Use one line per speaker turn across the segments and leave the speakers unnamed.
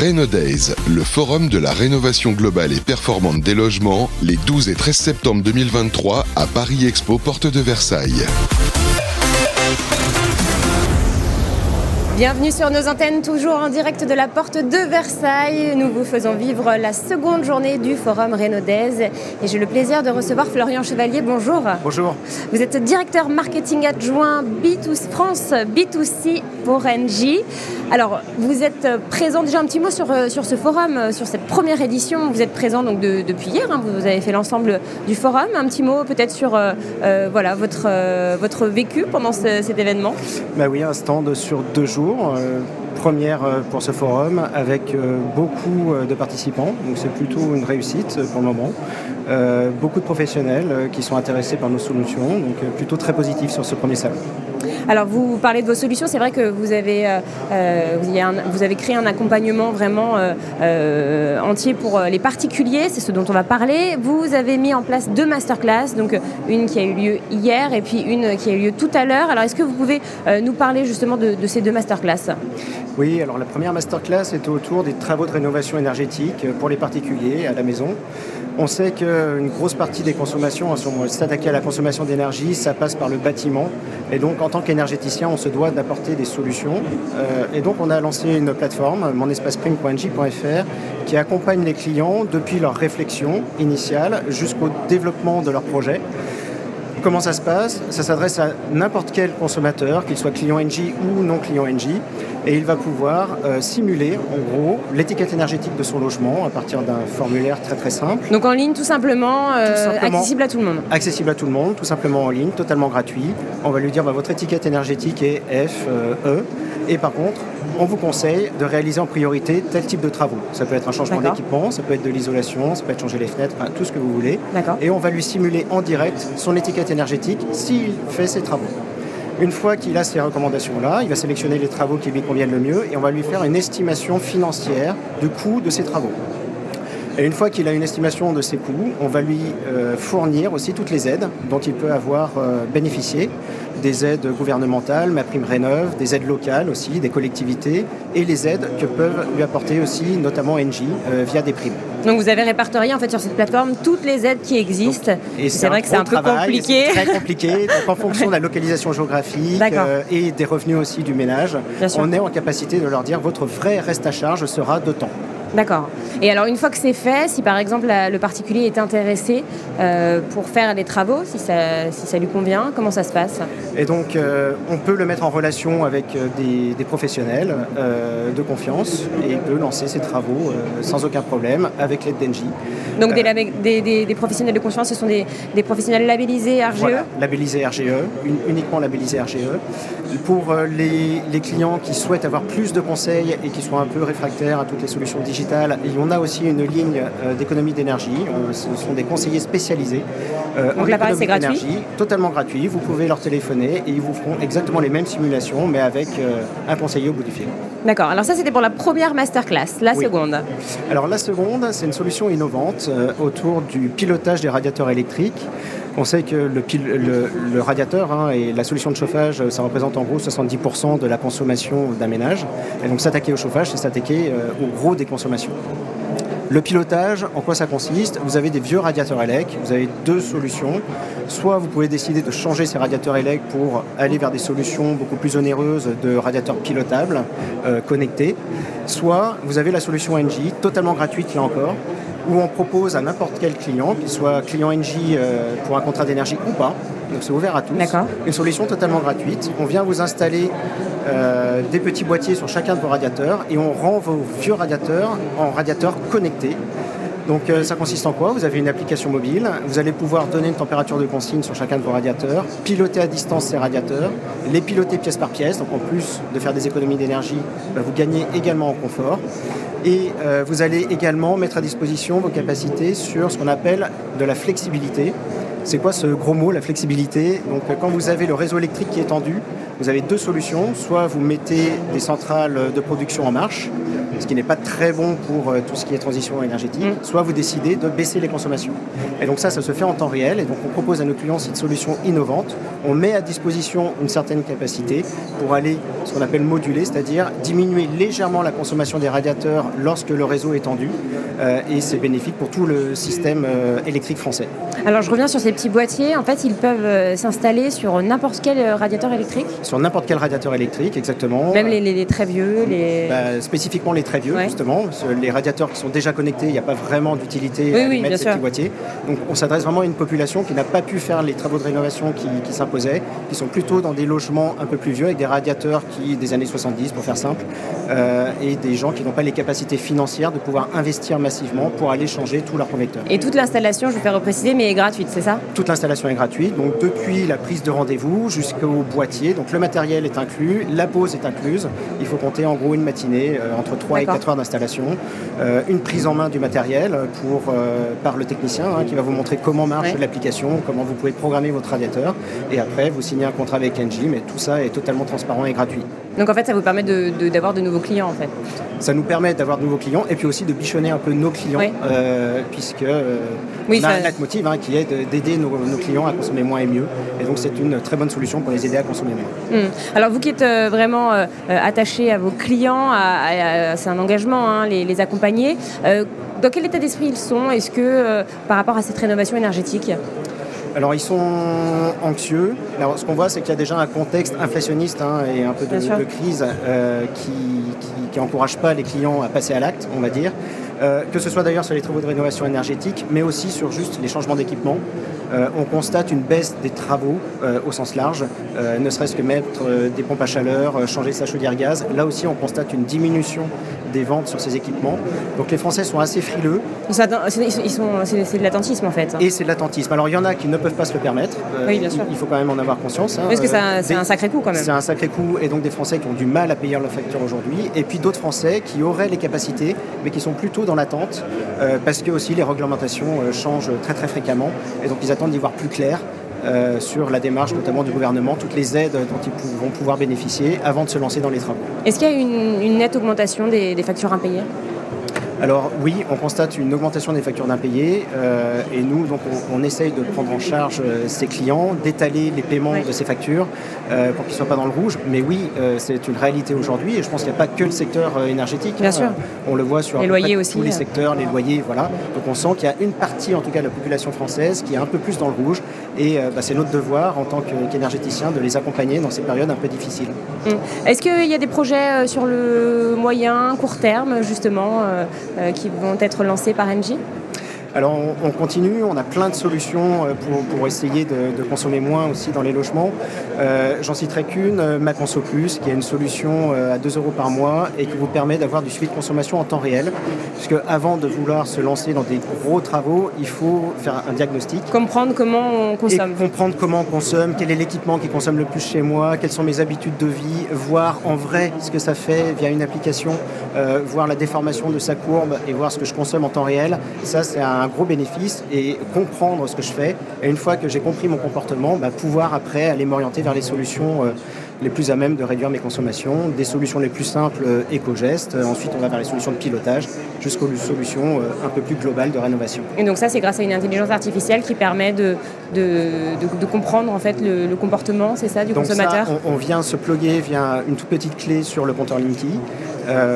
Days, le forum de la rénovation globale et performante des logements, les 12 et 13 septembre 2023 à Paris Expo, porte de Versailles.
Bienvenue sur nos antennes, toujours en direct de la porte de Versailles. Nous vous faisons vivre la seconde journée du Forum Rénaudaise et j'ai le plaisir de recevoir Florian Chevalier. Bonjour.
Bonjour.
Vous êtes directeur marketing adjoint B2 France B2C pour NJ. Alors, vous êtes présent déjà un petit mot sur, euh, sur ce forum, euh, sur cette première édition. Vous êtes présent donc depuis hier, hein. vous avez fait l'ensemble du forum. Un petit mot peut-être sur euh, voilà, votre, votre vécu pendant cet événement.
Bah oui, un stand sur deux jours euh, première euh, pour ce forum avec euh, beaucoup de participants, donc c'est plutôt une réussite pour le moment. beaucoup de professionnels qui sont intéressés par nos solutions, donc plutôt très positif sur ce premier salon.
Alors vous parlez de vos solutions, c'est vrai que vous avez, vous avez créé un accompagnement vraiment entier pour les particuliers, c'est ce dont on va parler. Vous avez mis en place deux masterclass, donc une qui a eu lieu hier et puis une qui a eu lieu tout à l'heure. Alors est-ce que vous pouvez nous parler justement de, de ces deux masterclass?
Oui, alors la première masterclass était autour des travaux de rénovation énergétique pour les particuliers à la maison. On sait qu'une grosse partie des consommations, s'attaquer à la consommation d'énergie, ça passe par le bâtiment. Et donc, en tant qu'énergéticien, on se doit d'apporter des solutions. Euh, et donc, on a lancé une plateforme, monespaceprime.nj.fr, qui accompagne les clients depuis leur réflexion initiale jusqu'au développement de leur projet. Comment ça se passe? Ça s'adresse à n'importe quel consommateur, qu'il soit client NJ ou non client NJ, et il va pouvoir euh, simuler en gros l'étiquette énergétique de son logement à partir d'un formulaire très très simple.
Donc en ligne tout simplement, euh, accessible à tout le monde
Accessible à tout le monde, tout simplement en ligne, totalement gratuit. On va lui dire bah, votre étiquette énergétique est F, E, et par contre, on vous conseille de réaliser en priorité tel type de travaux. Ça peut être un changement d'équipement, ça peut être de l'isolation, ça peut être changer les fenêtres, tout ce que vous voulez. Et on va lui simuler en direct son étiquette énergétique s'il fait ses travaux. Une fois qu'il a ces recommandations-là, il va sélectionner les travaux qui lui conviennent le mieux et on va lui faire une estimation financière du coût de ces travaux. Et une fois qu'il a une estimation de ses coûts, on va lui euh, fournir aussi toutes les aides dont il peut avoir euh, bénéficié des aides gouvernementales, ma prime rénove, des aides locales aussi, des collectivités, et les aides que peuvent lui apporter aussi notamment NJ euh, via des primes.
Donc vous avez répertorié en fait sur cette plateforme toutes les aides qui existent. et c'est vrai que c'est un peu compliqué.
C'est très compliqué. Donc en fonction de la localisation géographique euh, et des revenus aussi du ménage, on est en capacité de leur dire votre vrai reste à charge sera de temps.
D'accord. Et alors une fois que c'est fait, si par exemple le particulier est intéressé euh, pour faire les travaux, si ça, si ça lui convient, comment ça se passe?
Et donc euh, on peut le mettre en relation avec euh, des, professionnels de confiance et il peut lancer ses travaux sans aucun problème avec l'aide d'Engie.
Donc des, des, professionnels de confiance, ce sont des, professionnels labellisés RGE
Voilà, labellisés RGE, uniquement labellisés RGE. Pour les, les clients qui souhaitent avoir plus de conseils et qui sont un peu réfractaires à toutes les solutions digitales, et on a aussi une ligne euh, d'économie d'énergie. Euh, ce sont des conseillers spécialisés
euh, Donc en c'est gratuit
totalement gratuit. Vous pouvez leur téléphoner et ils vous feront exactement les mêmes simulations, mais avec un conseiller au bout du fil.
D'accord. Alors ça, c'était pour la première masterclass. La seconde
Alors la seconde, c'est une solution innovante autour du pilotage des radiateurs électriques. On sait que le, radiateur hein, et la solution de chauffage, ça représente en gros 70% de la consommation d'un ménage. Et donc s'attaquer au chauffage, c'est s'attaquer au gros des consommations. Le pilotage, en quoi ça consiste? Vous avez des vieux radiateurs ELEC, vous avez deux solutions. Soit vous pouvez décider de changer ces radiateurs ELEC pour aller vers des solutions beaucoup plus onéreuses de radiateurs pilotables, euh, connectés. Soit vous avez la solution NG, totalement gratuite là encore, où on propose à n'importe quel client, qu'il soit client NG euh, pour un contrat d'énergie ou pas, donc c'est ouvert à tous, une solution totalement gratuite. On vient vous installer euh, des petits boîtiers sur chacun de vos radiateurs et on rend vos vieux radiateurs en radiateurs connectés. Donc euh, ça consiste en quoi? Vous avez une application mobile, vous allez pouvoir donner une température de consigne sur chacun de vos radiateurs, piloter à distance ces radiateurs, les piloter pièce par pièce, donc en plus de faire des économies d'énergie, bah, vous gagnez également en confort. Et euh, vous allez également mettre à disposition vos capacités sur ce qu'on appelle de la flexibilité. C'est quoi ce gros mot, la flexibilité? Donc quand vous avez le réseau électrique qui est tendu, vous avez deux solutions. Soit vous mettez des centrales de production en marche, ce qui n'est pas très bon pour tout ce qui est transition énergétique, mm. soit vous décidez de baisser les consommations. Et donc ça, ça se fait en temps réel. Et donc on propose à nos clients cette solution innovante. On met à disposition une certaine capacité pour aller ce qu'on appelle moduler, c'est-à-dire diminuer légèrement la consommation des radiateurs lorsque le réseau est tendu. et c'est bénéfique pour tout le système électrique français.
Alors je reviens sur ces petits boîtiers. En fait, ils peuvent s'installer sur n'importe quel radiateur électrique?
Sur n'importe quel radiateur électrique, exactement.
Même les, très vieux les...
Bah, spécifiquement les très vieux, justement. Les radiateurs qui sont déjà connectés, il n'y a pas vraiment d'utilité à mettre ces petits boîtiers. Donc on s'adresse vraiment à une population qui n'a pas pu faire les travaux de rénovation qui, s'imposaient, qui sont plutôt dans des logements un peu plus vieux, avec des radiateurs qui des années 70, pour faire simple, euh, et des gens qui n'ont pas les capacités financières de pouvoir investir massivement pour aller changer tous leurs convecteurs.
Et toute l'installation, je vais faire repréciser, mais est gratuite, c'est ça?
Toute l'installation est gratuite, donc depuis la prise de rendez-vous jusqu'au boîtier. Donc le matériel est inclus, la pause est incluse. Il faut compter en gros une matinée, euh, entre 3 et 4 heures d'installation. Euh, une prise en main du matériel pour, par le technicien hein, qui va vous montrer comment marche l'application, comment vous pouvez programmer votre radiateur. Et après, vous signez un contrat avec Engie, mais tout ça est totalement transparent et gratuit.
Donc en fait, ça vous permet d'avoir de, nouveaux clients en fait.
Ça nous permet d'avoir de nouveaux clients et puis aussi de bichonner un peu nos clients, euh, puisque euh, on a un leitmotiv hein, qui est d'aider nos, clients à consommer moins et mieux. Et donc c'est une très bonne solution pour les aider à consommer moins.
Hmm. Alors vous qui êtes euh, vraiment attaché à vos clients, c'est un engagement, hein, les, les, accompagner. dans quel état d'esprit ils sont? Est-ce que par rapport à cette rénovation énergétique?
Alors ils sont anxieux. Alors, ce qu'on voit, c'est qu'il y a déjà un contexte inflationniste hein, et un peu de, crise euh, qui n'encourage pas les clients à passer à l'acte, on va dire. Euh, que ce soit d'ailleurs sur les travaux de rénovation énergétique, mais aussi sur juste les changements d'équipement. Euh, on constate une baisse des travaux au sens large, ne serait-ce que mettre des pompes à chaleur, changer sa chaudière gaz. Là aussi, on constate une diminution des ventes sur ces équipements. Donc les Français sont assez frileux.
C'est de l'attentisme en fait.
Et c'est de l'attentisme. Alors il y en a qui ne peuvent pas se le permettre.
Euh, oui, bien sûr.
Il faut quand même en avoir conscience.
Hein. Parce que c'est un, sacré coût quand même.
C'est un sacré coût et donc des Français qui ont du mal à payer leur facture aujourd'hui. Et puis d'autres Français qui auraient les capacités mais qui sont plutôt dans l'attente euh, parce que aussi les réglementations euh, changent très très fréquemment et donc ils attendent d'y voir plus clair. Euh, sur la démarche notamment du gouvernement, toutes les aides dont ils vont pouvoir bénéficier avant de se lancer dans les travaux.
Est-ce qu'il y a une, nette augmentation des factures impayées?
Alors oui, on constate une augmentation des factures d'impayés euh, et nous, donc, on, essaye de prendre en charge euh, ces clients, d'étaler les paiements de ces factures euh, pour qu'ils ne soient pas dans le rouge. Mais oui, c'est une réalité aujourd'hui et je pense qu'il n'y a pas que le secteur énergétique.
Bien sûr.
On le voit sur
les loyers aussi,
tous les secteurs, les loyers, voilà. Donc on sent qu'il y a une partie, en tout cas de la population française, qui est un peu plus dans le rouge et bah, c'est notre devoir en tant qu'énergéticien de les accompagner dans ces périodes un peu difficiles.
Hum. Est-ce qu'il y a des projets sur le moyen, court terme, justement qui vont être lancés par Engie?
Alors on, continue, on a plein de solutions euh, pour, essayer de, consommer moins aussi dans les logements. Euh, j'en citerai qu'une, euh, Ma Conso Plus, qui est une solution à 2 euros par mois et qui vous permet d'avoir du suivi de consommation en temps réel. Puisque avant de vouloir se lancer dans des gros travaux, il faut faire un diagnostic.
Comprendre comment on consomme.
comprendre comment on consomme, quel est l'équipement qui consomme le plus chez moi, quelles sont mes habitudes de vie, voir en vrai ce que ça fait via une application, voir la déformation de sa courbe et voir ce que je consomme en temps réel. Ça, c'est un un gros bénéfice et comprendre ce que je fais. Et une fois que j'ai compris mon comportement, bah, pouvoir après aller m'orienter vers les solutions euh, les plus à même de réduire mes consommations, des solutions les plus simples, euh, éco-gestes. Euh, ensuite, on va vers les solutions de pilotage jusqu'aux solutions un peu plus globales de rénovation.
Et donc ça, c'est grâce à une intelligence artificielle qui permet de, de, de, comprendre en fait le, comportement, c'est ça, du consommateur?
on, vient se plugger via une toute petite clé sur le compteur Linky.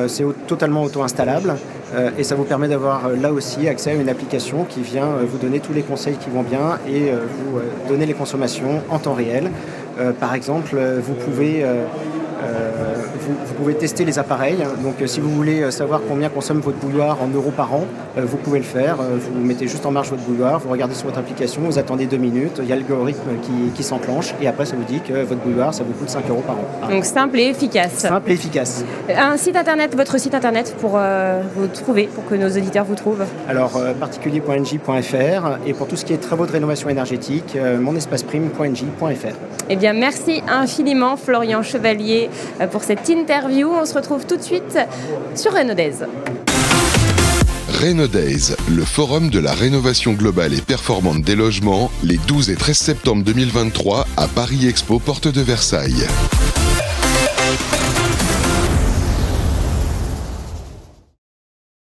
c'est totalement auto-installable. Euh, et ça vous permet d'avoir euh, là aussi accès à une application qui vient euh, vous donner tous les conseils qui vont bien et vous donner les consommations en temps réel. par exemple, vous pouvez vous, pouvez tester les appareils. Donc si vous voulez savoir combien consomme votre bouilloire en euros par an, vous pouvez le faire. Vous mettez juste en marche votre bouilloire, vous regardez sur votre application, vous attendez deux minutes, il y a l'algorithme qui, qui s'enclenche et après ça vous dit que votre bouilloire ça vous coûte 5 euros par an.
Donc simple et efficace.
Simple et efficace.
Un site internet, votre site internet pour vous trouver, pour que nos auditeurs vous trouvent
Alors particulier.nj.fr et pour tout ce qui est travaux de rénovation énergétique, monespaceprime.nj.fr.
Eh bien merci infiniment Florian Chevalier pour cette interview. On se retrouve tout de suite sur Renaudez.
Days, le forum de la rénovation globale et performante des logements, les 12 et 13 septembre 2023 à Paris Expo, porte de Versailles.